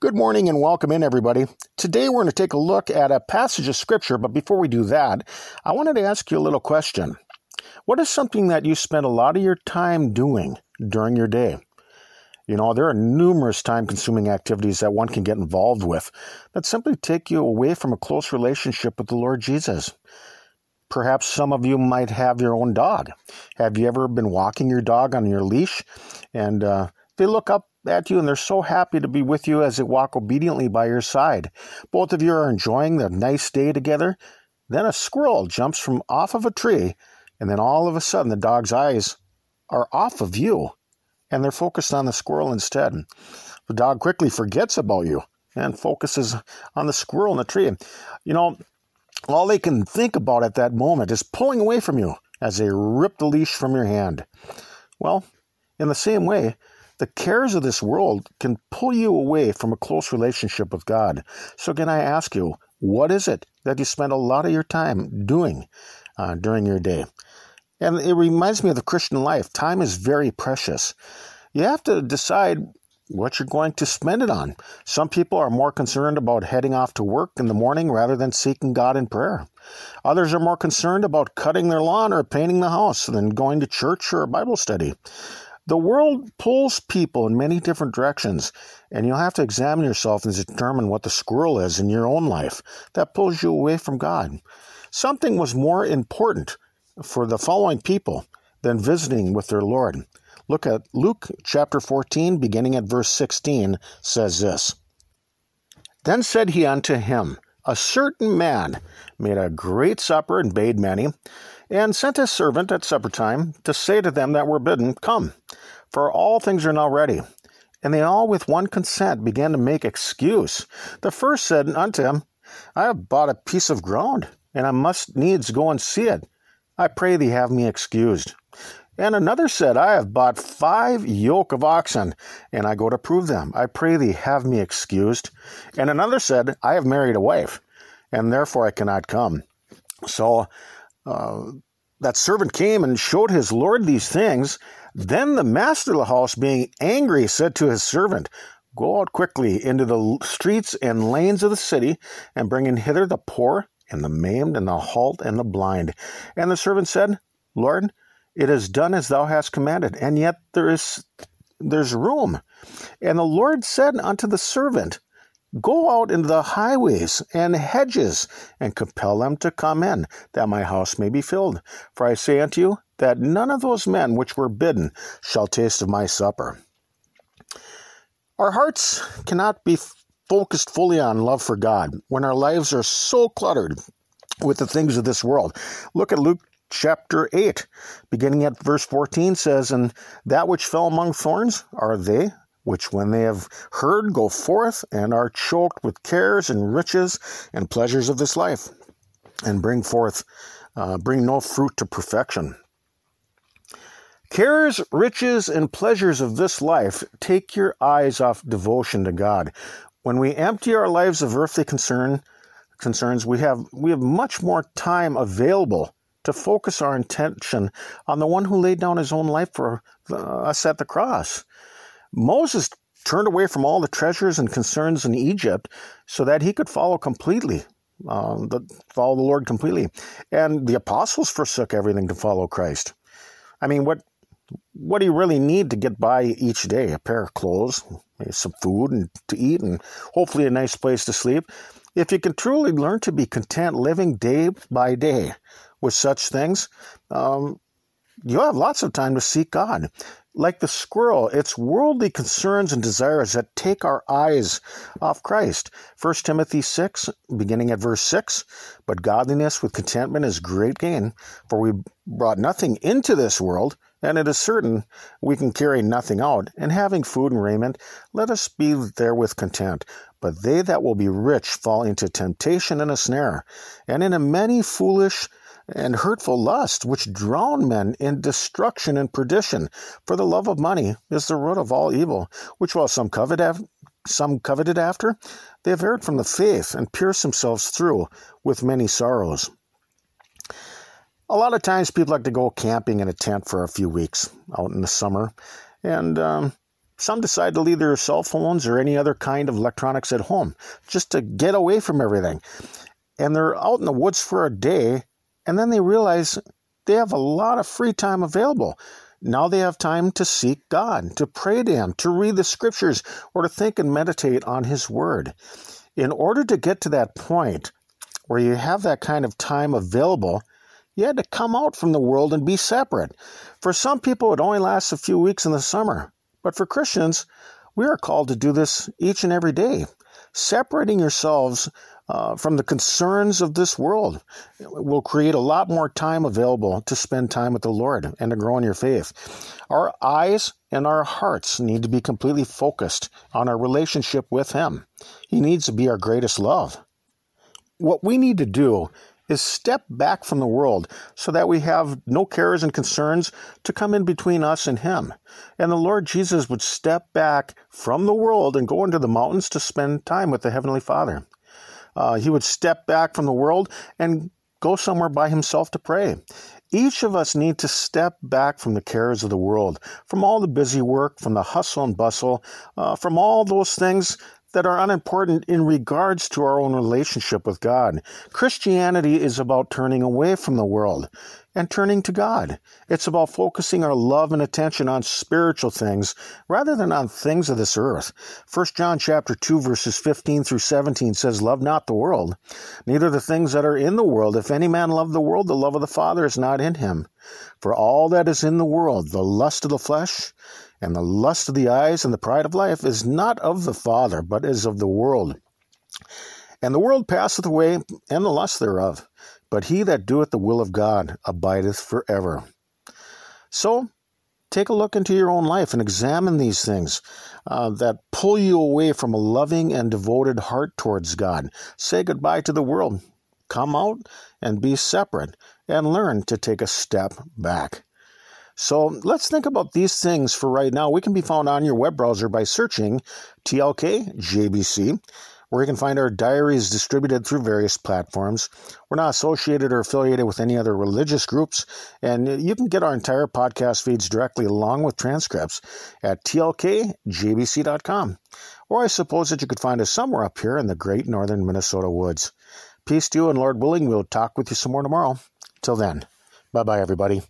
Good morning and welcome in, everybody. Today we're going to take a look at a passage of Scripture, but before we do that, I wanted to ask you a little question. What is something that you spend a lot of your time doing during your day? You know, there are numerous time consuming activities that one can get involved with that simply take you away from a close relationship with the Lord Jesus. Perhaps some of you might have your own dog. Have you ever been walking your dog on your leash and uh, they look up at you and they're so happy to be with you as they walk obediently by your side. Both of you are enjoying the nice day together. Then a squirrel jumps from off of a tree, and then all of a sudden the dog's eyes are off of you and they're focused on the squirrel instead. The dog quickly forgets about you and focuses on the squirrel in the tree. You know, all they can think about at that moment is pulling away from you as they rip the leash from your hand. Well, in the same way, the cares of this world can pull you away from a close relationship with God. So, can I ask you, what is it that you spend a lot of your time doing uh, during your day? And it reminds me of the Christian life. Time is very precious. You have to decide what you're going to spend it on. Some people are more concerned about heading off to work in the morning rather than seeking God in prayer. Others are more concerned about cutting their lawn or painting the house than going to church or a Bible study. The world pulls people in many different directions, and you'll have to examine yourself and determine what the squirrel is in your own life that pulls you away from God. Something was more important for the following people than visiting with their Lord. Look at Luke chapter 14, beginning at verse 16, says this Then said he unto him, A certain man made a great supper and bade many and sent his servant at supper time to say to them that were bidden, Come, for all things are now ready. And they all with one consent began to make excuse. The first said unto him, I have bought a piece of ground, and I must needs go and see it. I pray thee have me excused. And another said, I have bought five yoke of oxen, and I go to prove them. I pray thee have me excused. And another said, I have married a wife, and therefore I cannot come. So that servant came and showed his lord these things. Then the master of the house, being angry, said to his servant, Go out quickly into the streets and lanes of the city, and bring in hither the poor, and the maimed, and the halt, and the blind. And the servant said, Lord, it is done as thou hast commanded, and yet there is there's room. And the Lord said unto the servant, Go out into the highways and hedges, and compel them to come in, that my house may be filled. For I say unto you, that none of those men which were bidden shall taste of my supper. Our hearts cannot be focused fully on love for God when our lives are so cluttered with the things of this world. Look at Luke chapter 8, beginning at verse 14 says, And that which fell among thorns are they which when they have heard go forth and are choked with cares and riches and pleasures of this life, and bring forth, uh, bring no fruit to perfection. Cares, riches, and pleasures of this life take your eyes off devotion to God. When we empty our lives of earthly concern, concerns, we have we have much more time available to focus our intention on the one who laid down his own life for uh, us at the cross. Moses turned away from all the treasures and concerns in Egypt so that he could follow completely, uh, the, follow the Lord completely. And the apostles forsook everything to follow Christ. I mean, what what do you really need to get by each day? A pair of clothes, some food and to eat, and hopefully a nice place to sleep. If you can truly learn to be content living day by day with such things, um, you'll have lots of time to seek God. Like the squirrel, it's worldly concerns and desires that take our eyes off Christ. 1 Timothy 6, beginning at verse 6 But godliness with contentment is great gain, for we brought nothing into this world, and it is certain we can carry nothing out. And having food and raiment, let us be therewith content. But they that will be rich fall into temptation and a snare, and into many foolish and hurtful lust, which drown men in destruction and perdition. For the love of money is the root of all evil, which while some covet af- some coveted after, they have erred from the faith and pierced themselves through with many sorrows. A lot of times people like to go camping in a tent for a few weeks out in the summer, and um, Some decide to leave their cell phones or any other kind of electronics at home just to get away from everything. And they're out in the woods for a day, and then they realize they have a lot of free time available. Now they have time to seek God, to pray to Him, to read the scriptures, or to think and meditate on His Word. In order to get to that point where you have that kind of time available, you had to come out from the world and be separate. For some people, it only lasts a few weeks in the summer. But for Christians, we are called to do this each and every day. Separating yourselves uh, from the concerns of this world will create a lot more time available to spend time with the Lord and to grow in your faith. Our eyes and our hearts need to be completely focused on our relationship with Him. He needs to be our greatest love. What we need to do is step back from the world so that we have no cares and concerns to come in between us and Him. And the Lord Jesus would step back from the world and go into the mountains to spend time with the Heavenly Father. Uh, he would step back from the world and go somewhere by himself to pray. Each of us need to step back from the cares of the world, from all the busy work, from the hustle and bustle, uh, from all those things that are unimportant in regards to our own relationship with God. Christianity is about turning away from the world and turning to God. It's about focusing our love and attention on spiritual things rather than on things of this earth. 1 John chapter 2 verses 15 through 17 says, Love not the world, neither the things that are in the world. If any man love the world, the love of the Father is not in him. For all that is in the world, the lust of the flesh, and the lust of the eyes and the pride of life is not of the Father, but is of the world. And the world passeth away, and the lust thereof. But he that doeth the will of God abideth forever. So, take a look into your own life and examine these things uh, that pull you away from a loving and devoted heart towards God. Say goodbye to the world. Come out and be separate and learn to take a step back. So let's think about these things for right now. We can be found on your web browser by searching TLK JBC, where you can find our diaries distributed through various platforms. We're not associated or affiliated with any other religious groups, and you can get our entire podcast feeds directly along with transcripts at tlkjbc.com. Or I suppose that you could find us somewhere up here in the great northern Minnesota woods. Peace to you, and Lord willing, we'll talk with you some more tomorrow. Till then, bye bye, everybody.